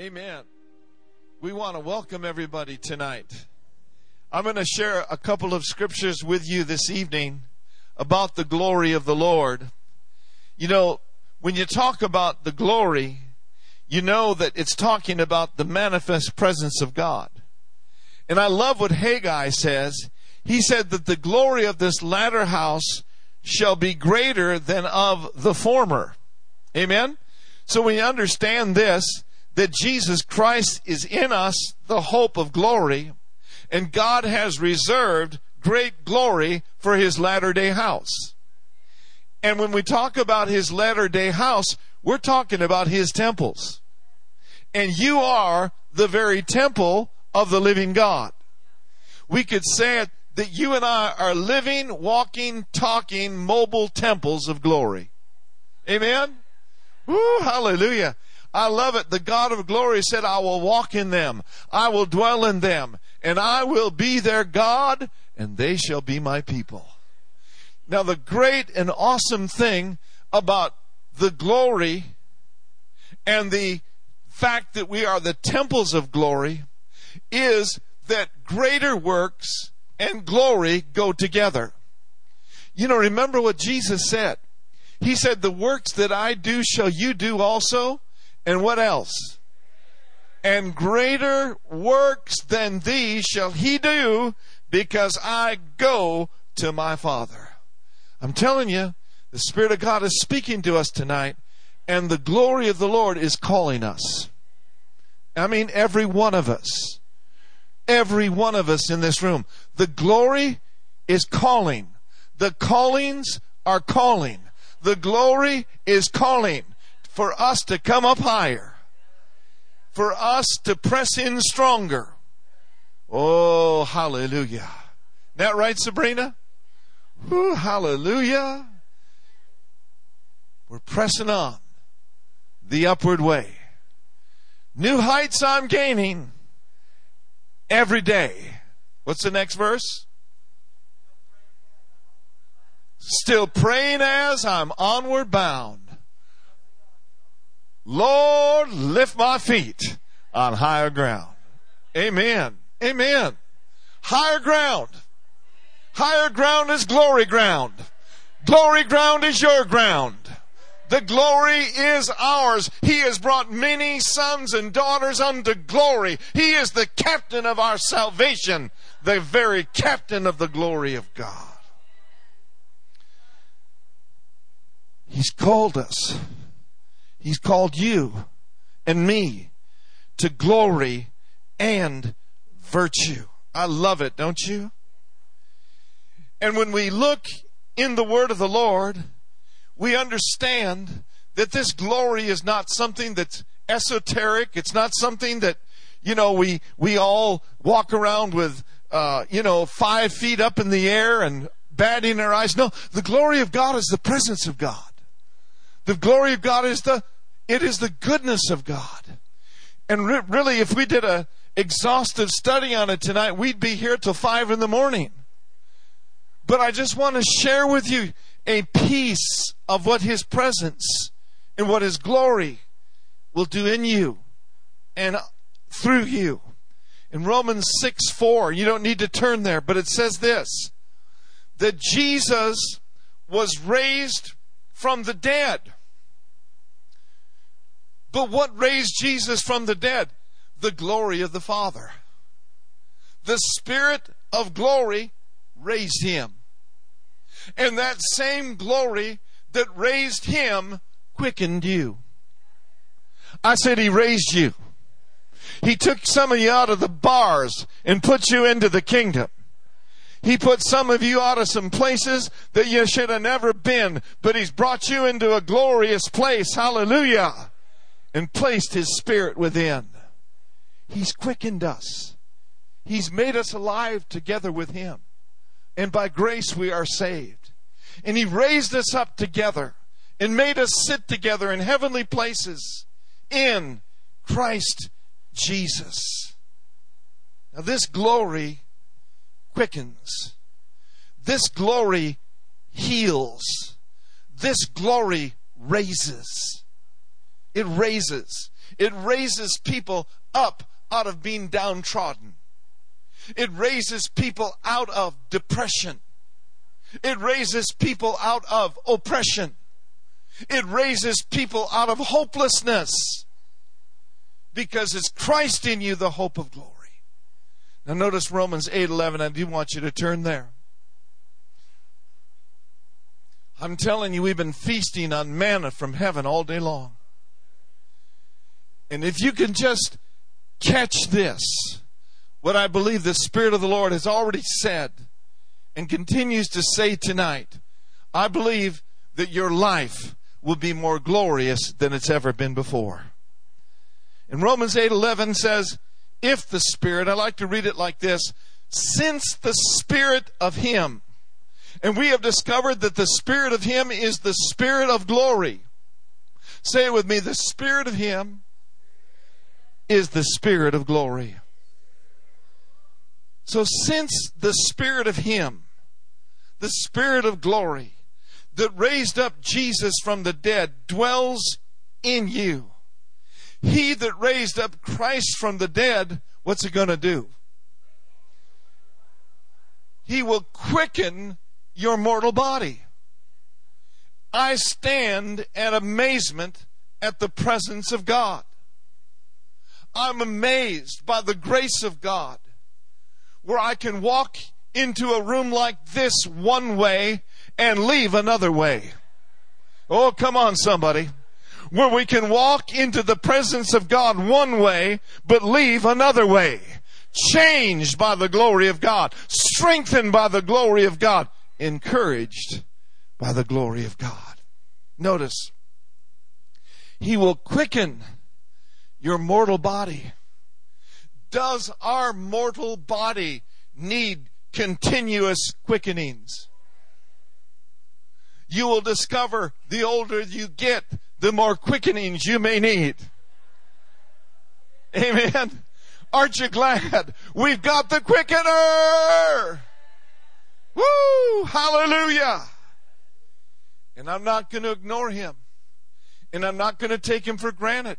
Amen. We want to welcome everybody tonight. I'm going to share a couple of scriptures with you this evening about the glory of the Lord. You know, when you talk about the glory, you know that it's talking about the manifest presence of God. And I love what Haggai says. He said that the glory of this latter house shall be greater than of the former. Amen? So when you understand this, that Jesus Christ is in us, the hope of glory, and God has reserved great glory for his latter day house. And when we talk about his latter day house, we're talking about his temples. And you are the very temple of the living God. We could say it that you and I are living, walking, talking, mobile temples of glory. Amen? Woo, hallelujah. I love it. The God of glory said, I will walk in them. I will dwell in them and I will be their God and they shall be my people. Now the great and awesome thing about the glory and the fact that we are the temples of glory is that greater works and glory go together. You know, remember what Jesus said. He said, The works that I do shall you do also. And what else? And greater works than these shall he do because I go to my Father. I'm telling you, the Spirit of God is speaking to us tonight, and the glory of the Lord is calling us. I mean, every one of us. Every one of us in this room. The glory is calling. The callings are calling. The glory is calling for us to come up higher, for us to press in stronger. Oh, hallelujah. That right, Sabrina? Hallelujah. We're pressing on the upward way. New heights I'm gaining every day. What's the next verse? Still praying as I'm onward bound. Lord, lift my feet on higher ground. Amen. Amen. Higher ground. Higher ground is glory ground. Glory ground is your ground. The glory is ours. He has brought many sons and daughters unto glory. He is the captain of our salvation, the very captain of the glory of God. He's called us He's called you and me to glory and virtue. I love it, don't you? And when we look in the Word of the Lord, we understand that this glory is not something that's esoteric. It's not something that, you know, we, we all walk around with, uh, you know, five feet up in the air and batting our eyes. No, the glory of God is the presence of God. The glory of God is the it is the goodness of God. And re- really, if we did a exhaustive study on it tonight, we'd be here till five in the morning. But I just want to share with you a piece of what His presence and what His glory will do in you and through you. In Romans 6 4, you don't need to turn there, but it says this that Jesus was raised from the dead. But what raised Jesus from the dead? The glory of the Father. The Spirit of glory raised him. And that same glory that raised him quickened you. I said he raised you. He took some of you out of the bars and put you into the kingdom. He put some of you out of some places that you should have never been, but He's brought you into a glorious place. Hallelujah and placed His Spirit within. He's quickened us. He's made us alive together with Him. And by grace we are saved. And He raised us up together and made us sit together in heavenly places in Christ Jesus. Now, this glory quickens. This glory heals. This glory raises. It raises. It raises people up out of being downtrodden. It raises people out of depression. It raises people out of oppression. It raises people out of hopelessness. Because it's Christ in you, the hope of glory. Now notice Romans 8:11. I do want you to turn there. I'm telling you, we've been feasting on manna from heaven all day long. And if you can just catch this, what I believe the Spirit of the Lord has already said and continues to say tonight, I believe that your life will be more glorious than it's ever been before. And Romans 8:11 says, if the Spirit, I like to read it like this, since the Spirit of Him, and we have discovered that the Spirit of Him is the Spirit of glory. Say it with me, the Spirit of Him is the Spirit of glory. So, since the Spirit of Him, the Spirit of glory, that raised up Jesus from the dead dwells in you, he that raised up Christ from the dead, what's he going to do? He will quicken your mortal body. I stand at amazement at the presence of God. I'm amazed by the grace of God where I can walk into a room like this one way and leave another way. Oh, come on, somebody. Where we can walk into the presence of God one way, but leave another way. Changed by the glory of God. Strengthened by the glory of God. Encouraged by the glory of God. Notice, He will quicken your mortal body does our mortal body need continuous quickenings? You will discover the older you get, the more quickenings you may need. Amen. Aren't you glad we've got the quickener? Woo! Hallelujah! And I'm not going to ignore him. And I'm not going to take him for granted.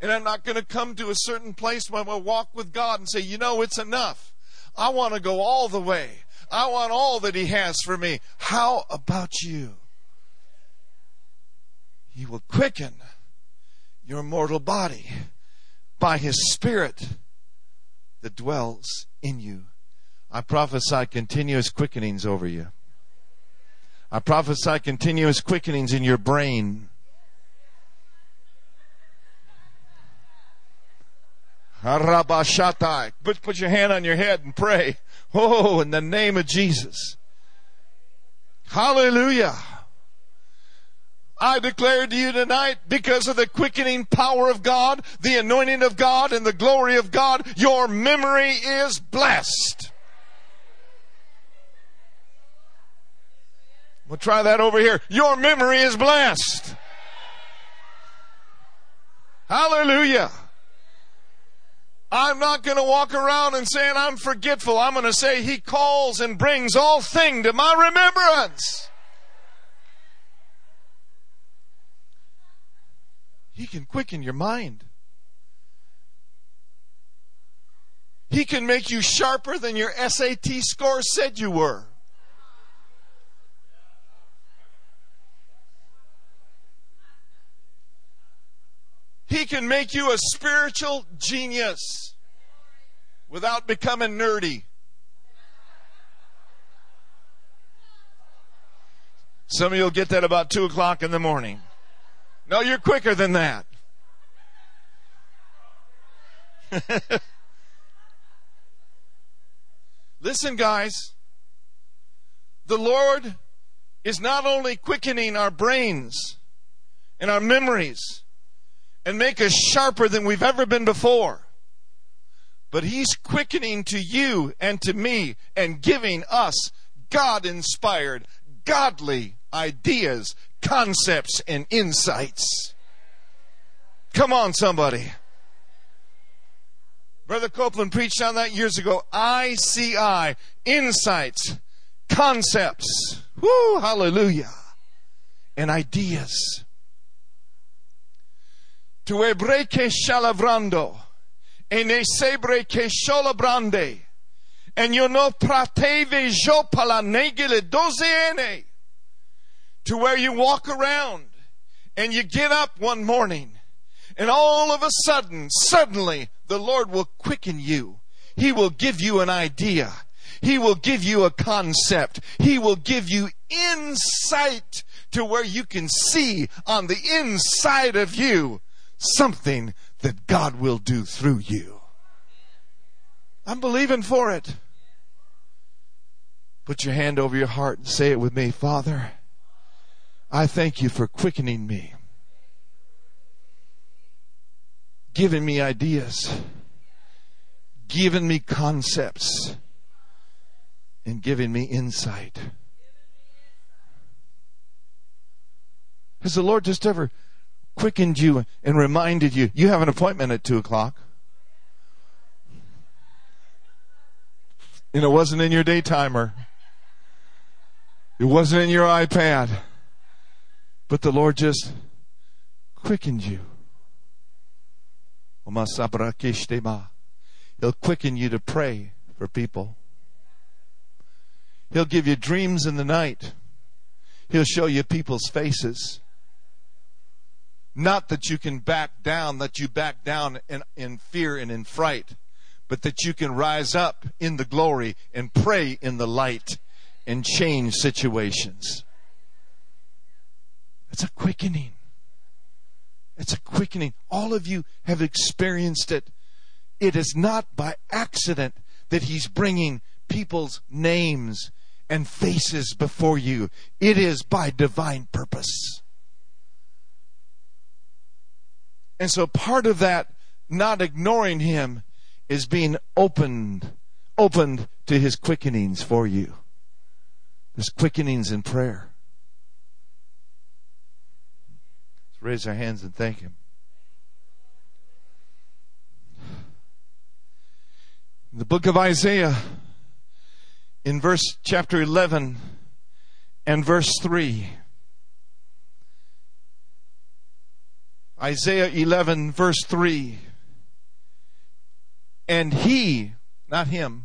And I'm not going to come to a certain place when I walk with God and say, you know, it's enough. I want to go all the way. I want all that He has for me. How about you? He will quicken your mortal body by His Spirit that dwells in you. I prophesy continuous quickenings over you. I prophesy continuous quickenings in your brain. Put, put your hand on your head and pray. Oh, in the name of Jesus. Hallelujah. I declare to you tonight, because of the quickening power of God, the anointing of God, and the glory of God, your memory is blessed. We'll try that over here. Your memory is blessed. Hallelujah. I'm not going to walk around and saying I'm forgetful. I'm going to say He calls and brings all things to my remembrance. He can quicken your mind. He can make you sharper than your SAT score said you were. He can make you a spiritual genius without becoming nerdy. Some of you will get that about 2 o'clock in the morning. No, you're quicker than that. Listen, guys. The Lord is not only quickening our brains and our memories, and make us sharper than we've ever been before. But He's quickening to you and to me and giving us God inspired, godly ideas, concepts, and insights. Come on, somebody. Brother Copeland preached on that years ago. ICI, insights, concepts. Whoo, hallelujah. And ideas. Tu ebreke shalavrando. Ene sebre ke sholabrande. And you know prateve jopala negile dozeene. To where you walk around and you get up one morning and all of a sudden, suddenly, the Lord will quicken you. He will give you an idea. He will give you a concept. He will give you insight to where you can see on the inside of you something that God will do through you. I'm believing for it. Put your hand over your heart and say it with me. Father, I thank you for quickening me, giving me ideas, giving me concepts, and giving me insight. Has the Lord just ever quickened you and reminded you you have an appointment at 2 o'clock? And it wasn't in your day timer. It wasn't in your iPad. But the Lord just quickened you. He'll quicken you to pray for people. He'll give you dreams in the night. He'll show you people's faces. Not that you can back down, that you back down in, in fear and in fright, but that you can rise up in the glory and pray in the light and change situations. It's a quickening. It's a quickening. All of you have experienced it. It is not by accident that He's bringing people's names and faces before you. It is by divine purpose. And so part of that not ignoring him is being opened, opened to his quickenings for you. His quickenings in prayer. Let's raise our hands and thank him. In the book of Isaiah, in verse chapter 11 and verse 3. Isaiah 11, verse 3. And he, not him,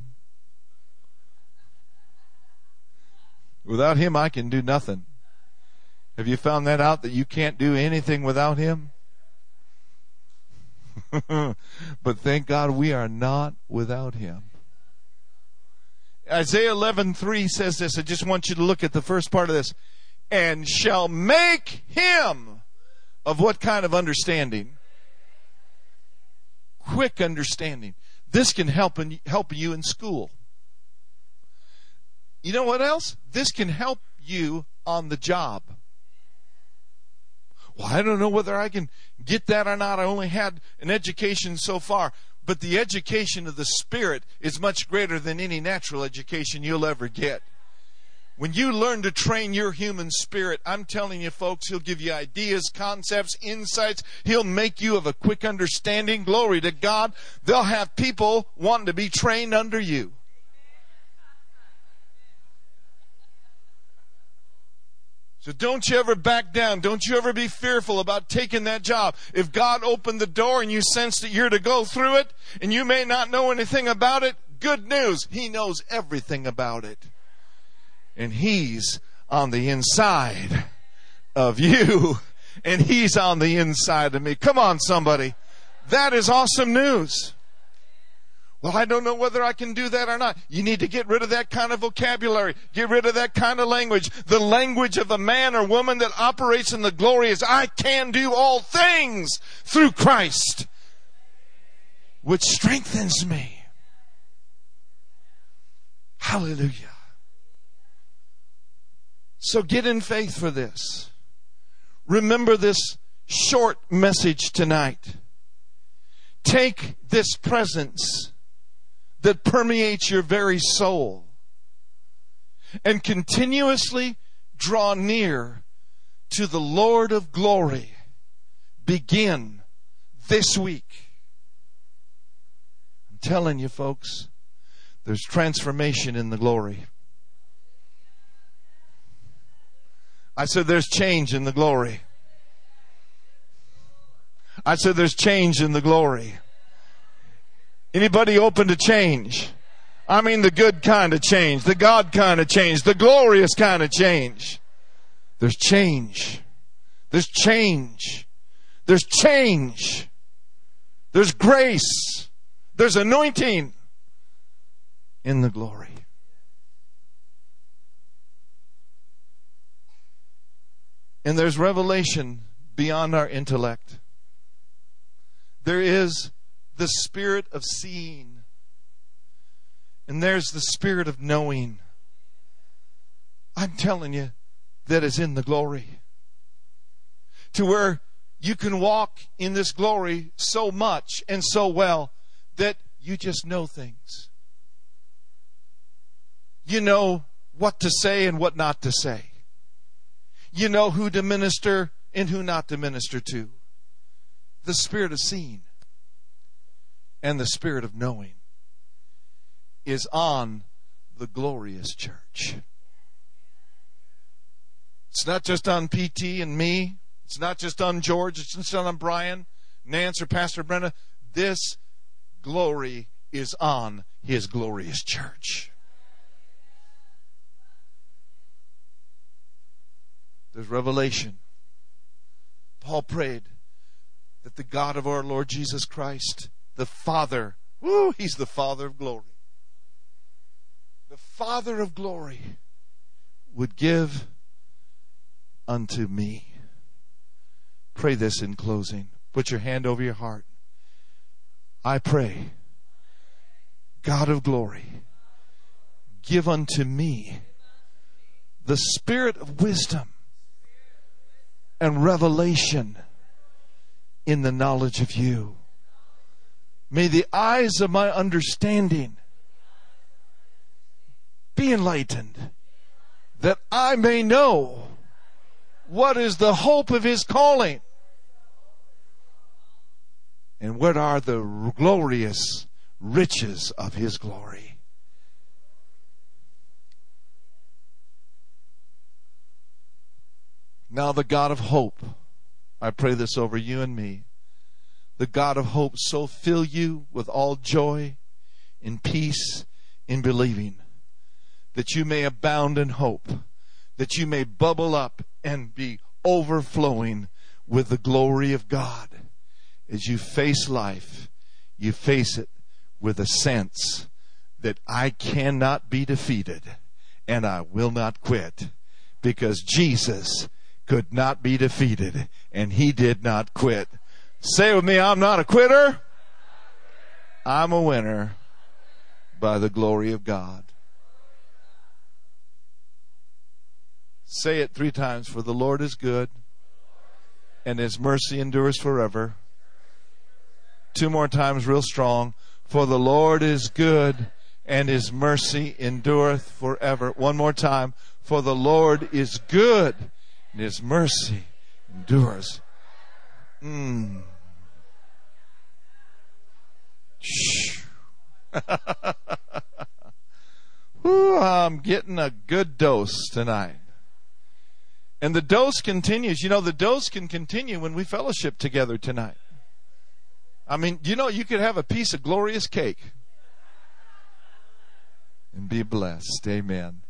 without him I can do nothing. Have you found that out that you can't do anything without him? but thank God we are not without him. Isaiah 11:3 says this. I just want you to look at the first part of this. And shall make him of what kind of understanding? Quick understanding. This can help in, help you in school. You know what else? This can help you on the job. Well, I don't know whether I can get that or not. I only had an education so far. But the education of the Spirit is much greater than any natural education you'll ever get. When you learn to train your human spirit, I'm telling you, folks, He'll give you ideas, concepts, insights. He'll make you of a quick understanding. Glory to God. They'll have people wanting to be trained under you. So don't you ever back down. Don't you ever be fearful about taking that job. If God opened the door and you sense that you're to go through it and you may not know anything about it, good news. He knows everything about it and He's on the inside of you, and He's on the inside of me. Come on, somebody. That is awesome news. Well, I don't know whether I can do that or not. You need to get rid of that kind of vocabulary. Get rid of that kind of language. The language of a man or woman that operates in the glory is, I can do all things through Christ, which strengthens me. Hallelujah. So get in faith for this. Remember this short message tonight. Take this presence that permeates your very soul and continuously draw near to the Lord of glory. Begin this week. I'm telling you, folks, there's transformation in the glory. I said, there's change in the glory. I said there's change in the glory. Anybody open to change? I mean the good kind of change, the God kind of change, the glorious kind of change. There's change. There's change. There's change. There's grace. There's anointing in the glory. And there's revelation beyond our intellect. There is the spirit of seeing. And there's the spirit of knowing. I'm telling you, that is in the glory. To where you can walk in this glory so much and so well that you just know things. You know what to say and what not to say. You know who to minister and who not to minister to. The spirit of seeing and the spirit of knowing is on the glorious church. It's not just on PT and me. It's not just on George. It's not on Brian, Nance, or Pastor Brenda. This glory is on his glorious church. There's revelation. Paul prayed that the God of our Lord Jesus Christ, the Father, woo, he's the Father of glory. The Father of glory would give unto me. Pray this in closing. Put your hand over your heart. I pray, God of glory, give unto me the spirit of wisdom and revelation in the knowledge of you. May the eyes of my understanding be enlightened that I may know what is the hope of his calling? And what are the glorious riches of his glory? Now, the God of hope, I pray this over you and me. The God of hope so fill you with all joy and peace in believing that you may abound in hope, that you may bubble up and be overflowing with the glory of God. As you face life, you face it with a sense that I cannot be defeated and I will not quit because Jesus could not be defeated and he did not quit. Say with me, I'm not a quitter. I'm a winner by the glory of God. Say it three times. For the Lord is good, and his mercy endures forever. Two more times, real strong. For the Lord is good, and his mercy endureth forever. One more time. For the Lord is good, and his mercy endures. Mm. Ooh, I'm getting a good dose tonight. And the dose continues. You know, the dose can continue when we fellowship together tonight. I mean, you know, you could have a piece of glorious cake and be blessed. Amen.